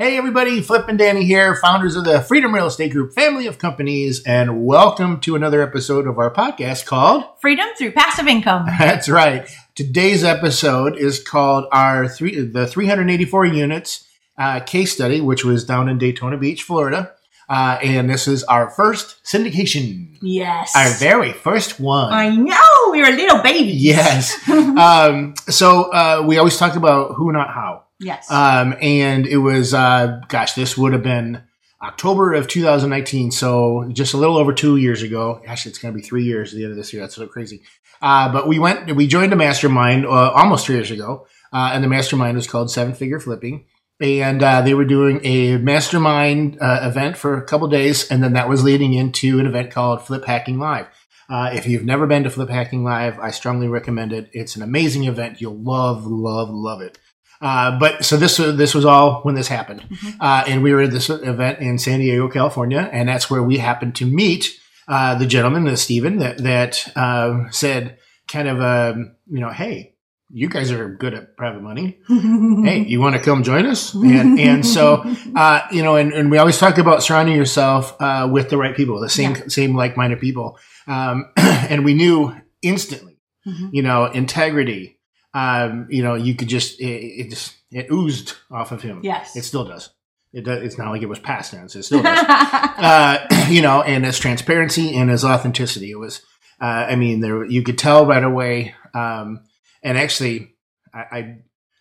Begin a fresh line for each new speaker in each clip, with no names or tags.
Hey everybody, Flip and Danny here, founders of the Freedom Real Estate Group family of companies, and welcome to another episode of our podcast called
Freedom Through Passive Income.
That's right. Today's episode is called our three the 384 units uh, case study, which was down in Daytona Beach, Florida. Uh, and this is our first syndication.
Yes.
Our very first one.
I know, we were little babies.
Yes. um, so uh, we always talk about who, not how.
Yes.
Um, and it was, uh, gosh, this would have been October of 2019. So just a little over two years ago. Actually, it's going to be three years at the end of this year. That's so crazy. Uh, but we went, we joined a mastermind uh, almost three years ago. Uh, and the mastermind was called Seven Figure Flipping. And uh, they were doing a mastermind uh, event for a couple days. And then that was leading into an event called Flip Hacking Live. Uh, if you've never been to Flip Hacking Live, I strongly recommend it. It's an amazing event. You'll love, love, love it. Uh, but so this this was all when this happened,
Mm-hmm.
uh, and we were at this event in San Diego, California, and that's where we happened to meet uh, the gentleman, uh, Stephen, that that uh, said kind of um, you know, hey, you guys are good at private money. hey, you want to come join us? And and so uh, you know, and, and we always talk about surrounding yourself uh, with the right people, the same
Yeah.
same like minded people, um, and we knew instantly
Mhm.
you know, integrity. Um, you know, you could just it, it just it oozed off of him.
Yes.
it still does. It does. It's not like it was past tense. It still does. uh, you know, and his transparency and his authenticity. It was. Uh, I mean, there you could tell right away. Um, and actually, I,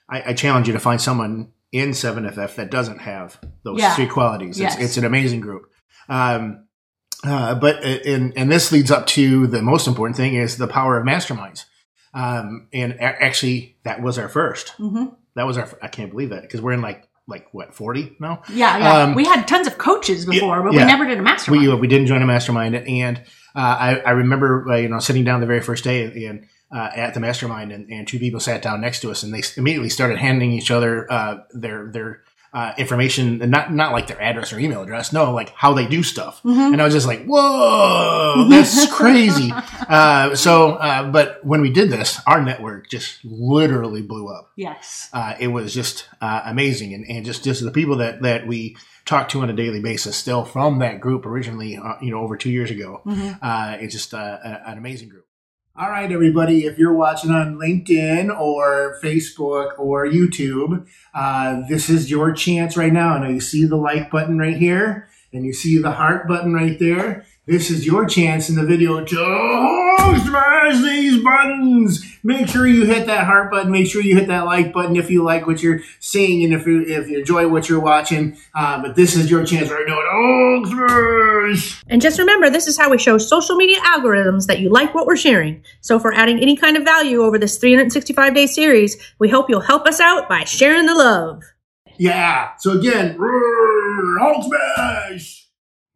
I I challenge you to find someone in 7FF that doesn't have those
Yeah.
three qualities.
Yes.
It's, it's an amazing group. Um, uh, but and and this leads up to the most important thing is the power of masterminds. Um, and a- actually, that was our first.
Mhm.
That was our. I can't believe that because we're in like like what forty now.
Yeah, yeah.
Um,
we had tons of coaches before, but
yeah.
we never did a mastermind.
We we didn't join a mastermind, and uh, I I remember uh, you know sitting down the very first day and. Uh, at the mastermind, and, and two people sat down next to us, and they immediately started handing each other uh, their their uh, information, and not not like their address or email address, no, like how they do stuff.
Mhm.
And I was just like, "Whoa, that's crazy!" Uh, so, uh, but when we did this, our network just literally blew up.
Yes.
uh, it was just uh, amazing. And, and just just the people that that we talk to on a daily basis still from that group originally uh, you know over two years ago
Mhm.
uh, it's just uh, a- an amazing group. All right everybody if you're watching on linkedin or facebook or youtube uh, this is your chance right now. Now you see the like button right here and you see the heart button right there this is your chance in the video to smash these buttons. Make sure you hit that heart button. Make sure you hit that like button if you like what you're seeing and if you, if you enjoy what you're watching. Uh, but this is your chance right now. Oh, smash!
And just remember, this is how we show social media algorithms that you like what we're sharing. So, for adding any kind of value over this 365 day series, we hope you'll help us out by sharing the love.
Yeah. So again, roar, Hulk smash.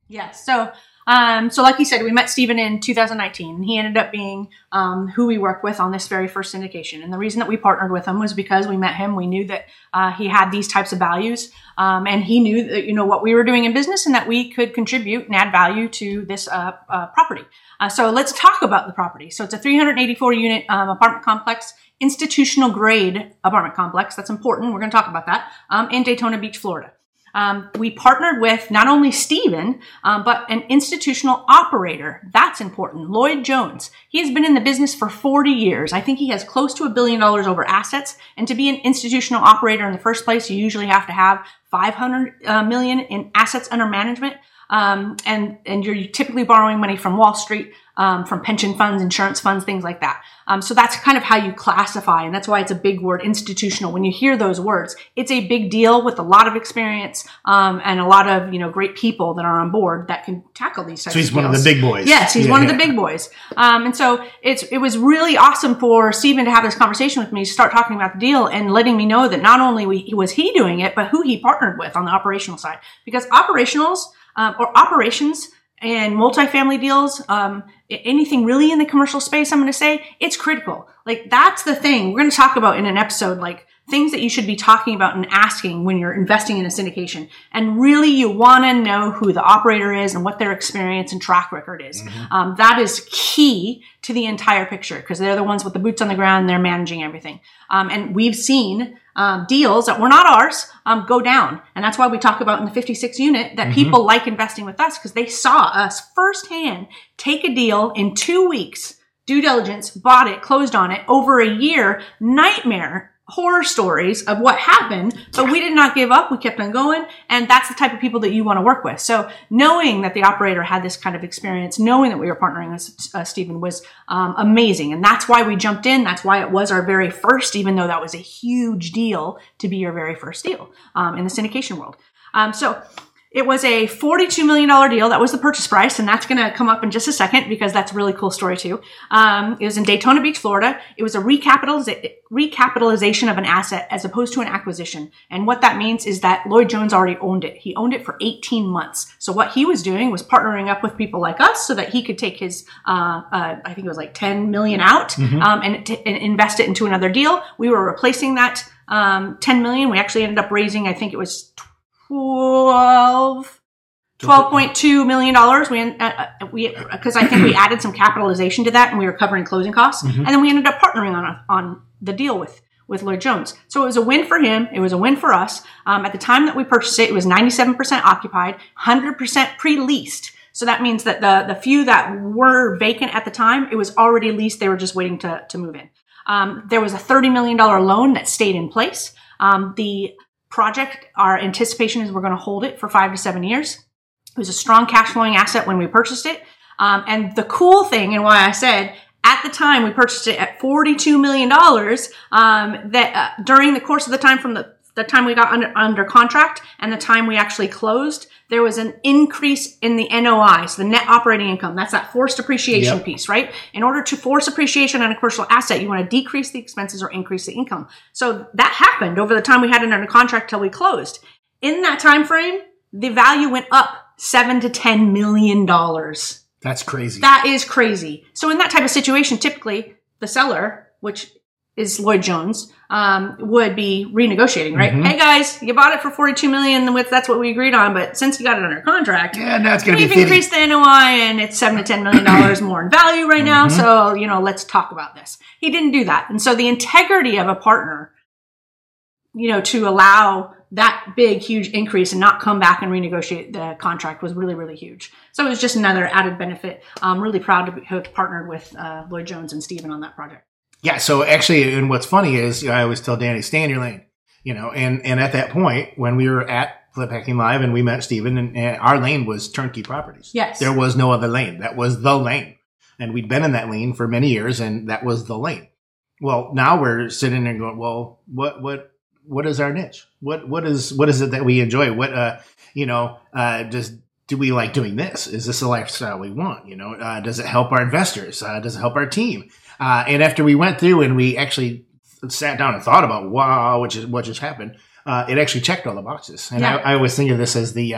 Yes. So, um, so like you said, we met Stephen in 2019, he ended up being um, who we worked with on this very first syndication. And the reason that we partnered with him was because we met him. We knew that uh, he had these types of values, um, and he knew that you know what we were doing in business, and that we could contribute and add value to this uh, uh, property. Uh, so let's talk about the property. So it's a 384 unit um, apartment complex, institutional grade apartment complex. That's important. We're going to talk about that um, in Daytona Beach, Florida um, we partnered with not only Stephen, um, but an institutional operator. That's important. Lloyd Jones. He has been in the business for 40 years. I think he has close to a billion dollars over assets. And to be an institutional operator in the first place, you usually have to have 500 uh, million in assets under management. Um, and and you're typically borrowing money from Wall Street, um, from pension funds, insurance funds, things like that. Um, so that's kind of how you classify, and that's why it's a big word, institutional. When you hear those words, it's a big deal with a lot of experience um, and a lot of you know great people that are on board that can tackle these types.
So he's
of
one of the big boys.
Yes, he's
Yeah,
one of the big boys. Um, and so it's it was really awesome for Stephen to have this conversation with me, start talking about the deal, and letting me know that not only was he doing it, but who he partnered with on the operational side. Because operationals um, or operations and multifamily deals, um, anything really in the commercial space, I'm going to say it's critical. Like that's the thing we're going to talk about in an episode. Like things that you should be talking about and asking when you're investing in a syndication. And really, you want to know who the operator is and what their experience and track record is. Um, that is key to the entire picture because they're the ones with the boots on the ground. They're managing everything. Um, and we've seen um, deals that were not ours um, go down. And that's why we talk about in the 56 unit that people like investing with us because they saw us firsthand take a deal in two weeks, due diligence, bought it, closed on it over a year, nightmare horror stories of what happened, but we did not give up. We kept on going. And that's the type of people that you want to work with. So knowing that the operator had this kind of experience, knowing that we were partnering with uh, Stephen was um, amazing. And that's why we jumped in. That's why it was our very first, even though that was a huge deal to be your very first deal um, in the syndication world. Um, so it was a $42 million deal. That was the purchase price, and that's going to come up in just a second because that's a really cool story too. Um, it was in Daytona Beach, Florida. It was a recapitaliza- recapitalization of an asset as opposed to an acquisition. And what that means is that Lloyd Jones already owned it. He owned it for 18 months. So what he was doing was partnering up with people like us so that he could take his, uh, uh, I think it was like 10 million out um, and, t- and invest it into another deal. We were replacing that um, 10 million. We actually ended up raising, I think it was 12 $12.2 million. We, uh, uh, we, because I think we added some capitalization to that and we were covering closing costs. And then we ended up partnering on, a, on the deal with, with Lloyd Jones. So it was a win for him. It was a win for us. Um, at the time that we purchased it, it was 97% occupied, 100% pre-leased. So that means that the, the few that were vacant at the time, it was already leased. They were just waiting to, to move in. Um, there was a $30 million loan that stayed in place. Um, the project, our anticipation is we're going to hold it for five to seven years. It was a strong cash flowing asset when we purchased it. Um, and the cool thing, and why I said at the time we purchased it at $42 million, um, that uh, during the course of the time from the, the time we got under, under contract and the time we actually closed, there was an increase in the NOI, so the net operating income. That's that forced appreciation
Yep.
piece, right? In order to force appreciation on a commercial asset, you want to decrease the expenses or increase the income. So that happened over the time we had it under contract till we closed. In that time frame, the value went up seven to ten million dollars.
That's crazy.
That is crazy. So in that type of situation, typically the seller, which is Lloyd Jones, um, would be renegotiating, right?
Mm-hmm.
Hey guys, you bought it for forty-two million. With that's what we agreed on, but since you got it under contract,
yeah, now it's going to be
we've increased the NOI and it's seven to ten million dollars more in value right now.
Mm-hmm.
So you know, let's talk about this. He didn't do that, and so the integrity of a partner, you know, to allow that big, huge increase and not come back and renegotiate the contract was really, really huge. So it was just another added benefit. I'm really proud to have partnered with uh, Lloyd Jones and Stephen on that project.
Yeah. So actually, and what's funny is I always tell Danny, stay in your lane, you know, and, and at that point when we were at Flip Hacking Live and we met Steven and, and our lane was turnkey properties.
Yes.
There was no other lane. That was the lane. And we'd been in that lane for many years and that was the lane. Well, now we're sitting there going, well, what, what, what is our niche? What, what is, what is it that we enjoy? What, uh, you know, uh, just, do we like doing this? Is this a lifestyle we want? You know, uh, does it help our investors? Uh, does it help our team? Uh, and after we went through and we actually sat down and thought about, wow, which is what just happened, uh, it actually checked all the boxes. And
Yeah.
I, I always think of this as the,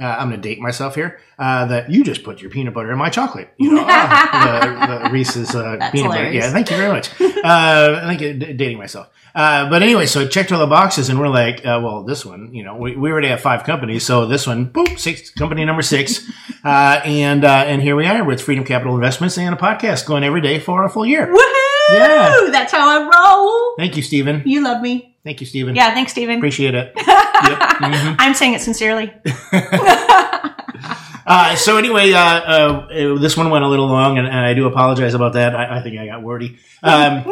uh, I'm going to date myself here. Uh, that you just put your peanut butter in my chocolate. You know, ah, the, the Reese's uh, peanut butter. Yeah, thank you very much. Uh, I think uh, d- dating myself. Uh, but anyway, so it checked all the boxes, and we're like, uh, well, this one, you know, we, we already have five companies, so this one, boop, six, company number six, uh, and uh, and here we are with Freedom Capital Investments and a podcast going every day for a full year.
Woohoo!
Yeah.
That's how I roll.
Thank you, Stephen.
You love me.
Thank you, Stephen.
Yeah, thanks, Stephen.
appreciate it. yep. Mhm.
I'm saying it sincerely.
Uh, so anyway, uh, uh, this one went a little long, and, and I do apologize about that. I, I think I got wordy. Um,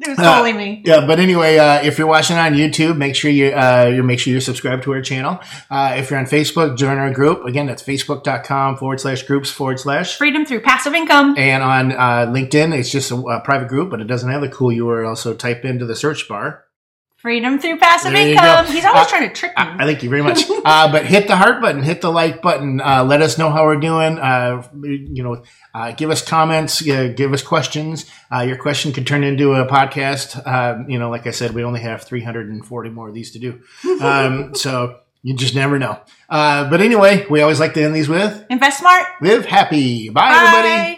It was totally me.
Yeah, but anyway, uh, if you're watching on YouTube, make sure you uh, you make sure you're subscribed to our channel. Uh, if you're on Facebook, join our group. Again, that's facebook.com forward slash groups forward slash.
Freedom through passive income.
And on uh, LinkedIn, it's just a, a private group, but it doesn't have the cool URL. So type into the search bar.
Freedom through passive
There
income. He's always
Uh,
trying to trick me.
I thank you very much. uh, but hit the heart button, hit the like button. Uh, let us know how we're doing. Uh, you know, uh, give us comments, uh, give us questions. Uh, your question could turn into a podcast. Uh, you know, like I said, we only have 340 more of these to do. Um, so you just never know. Uh, but anyway, we always like to end these with
Invest smart.
live happy. Bye,
Bye.
everybody.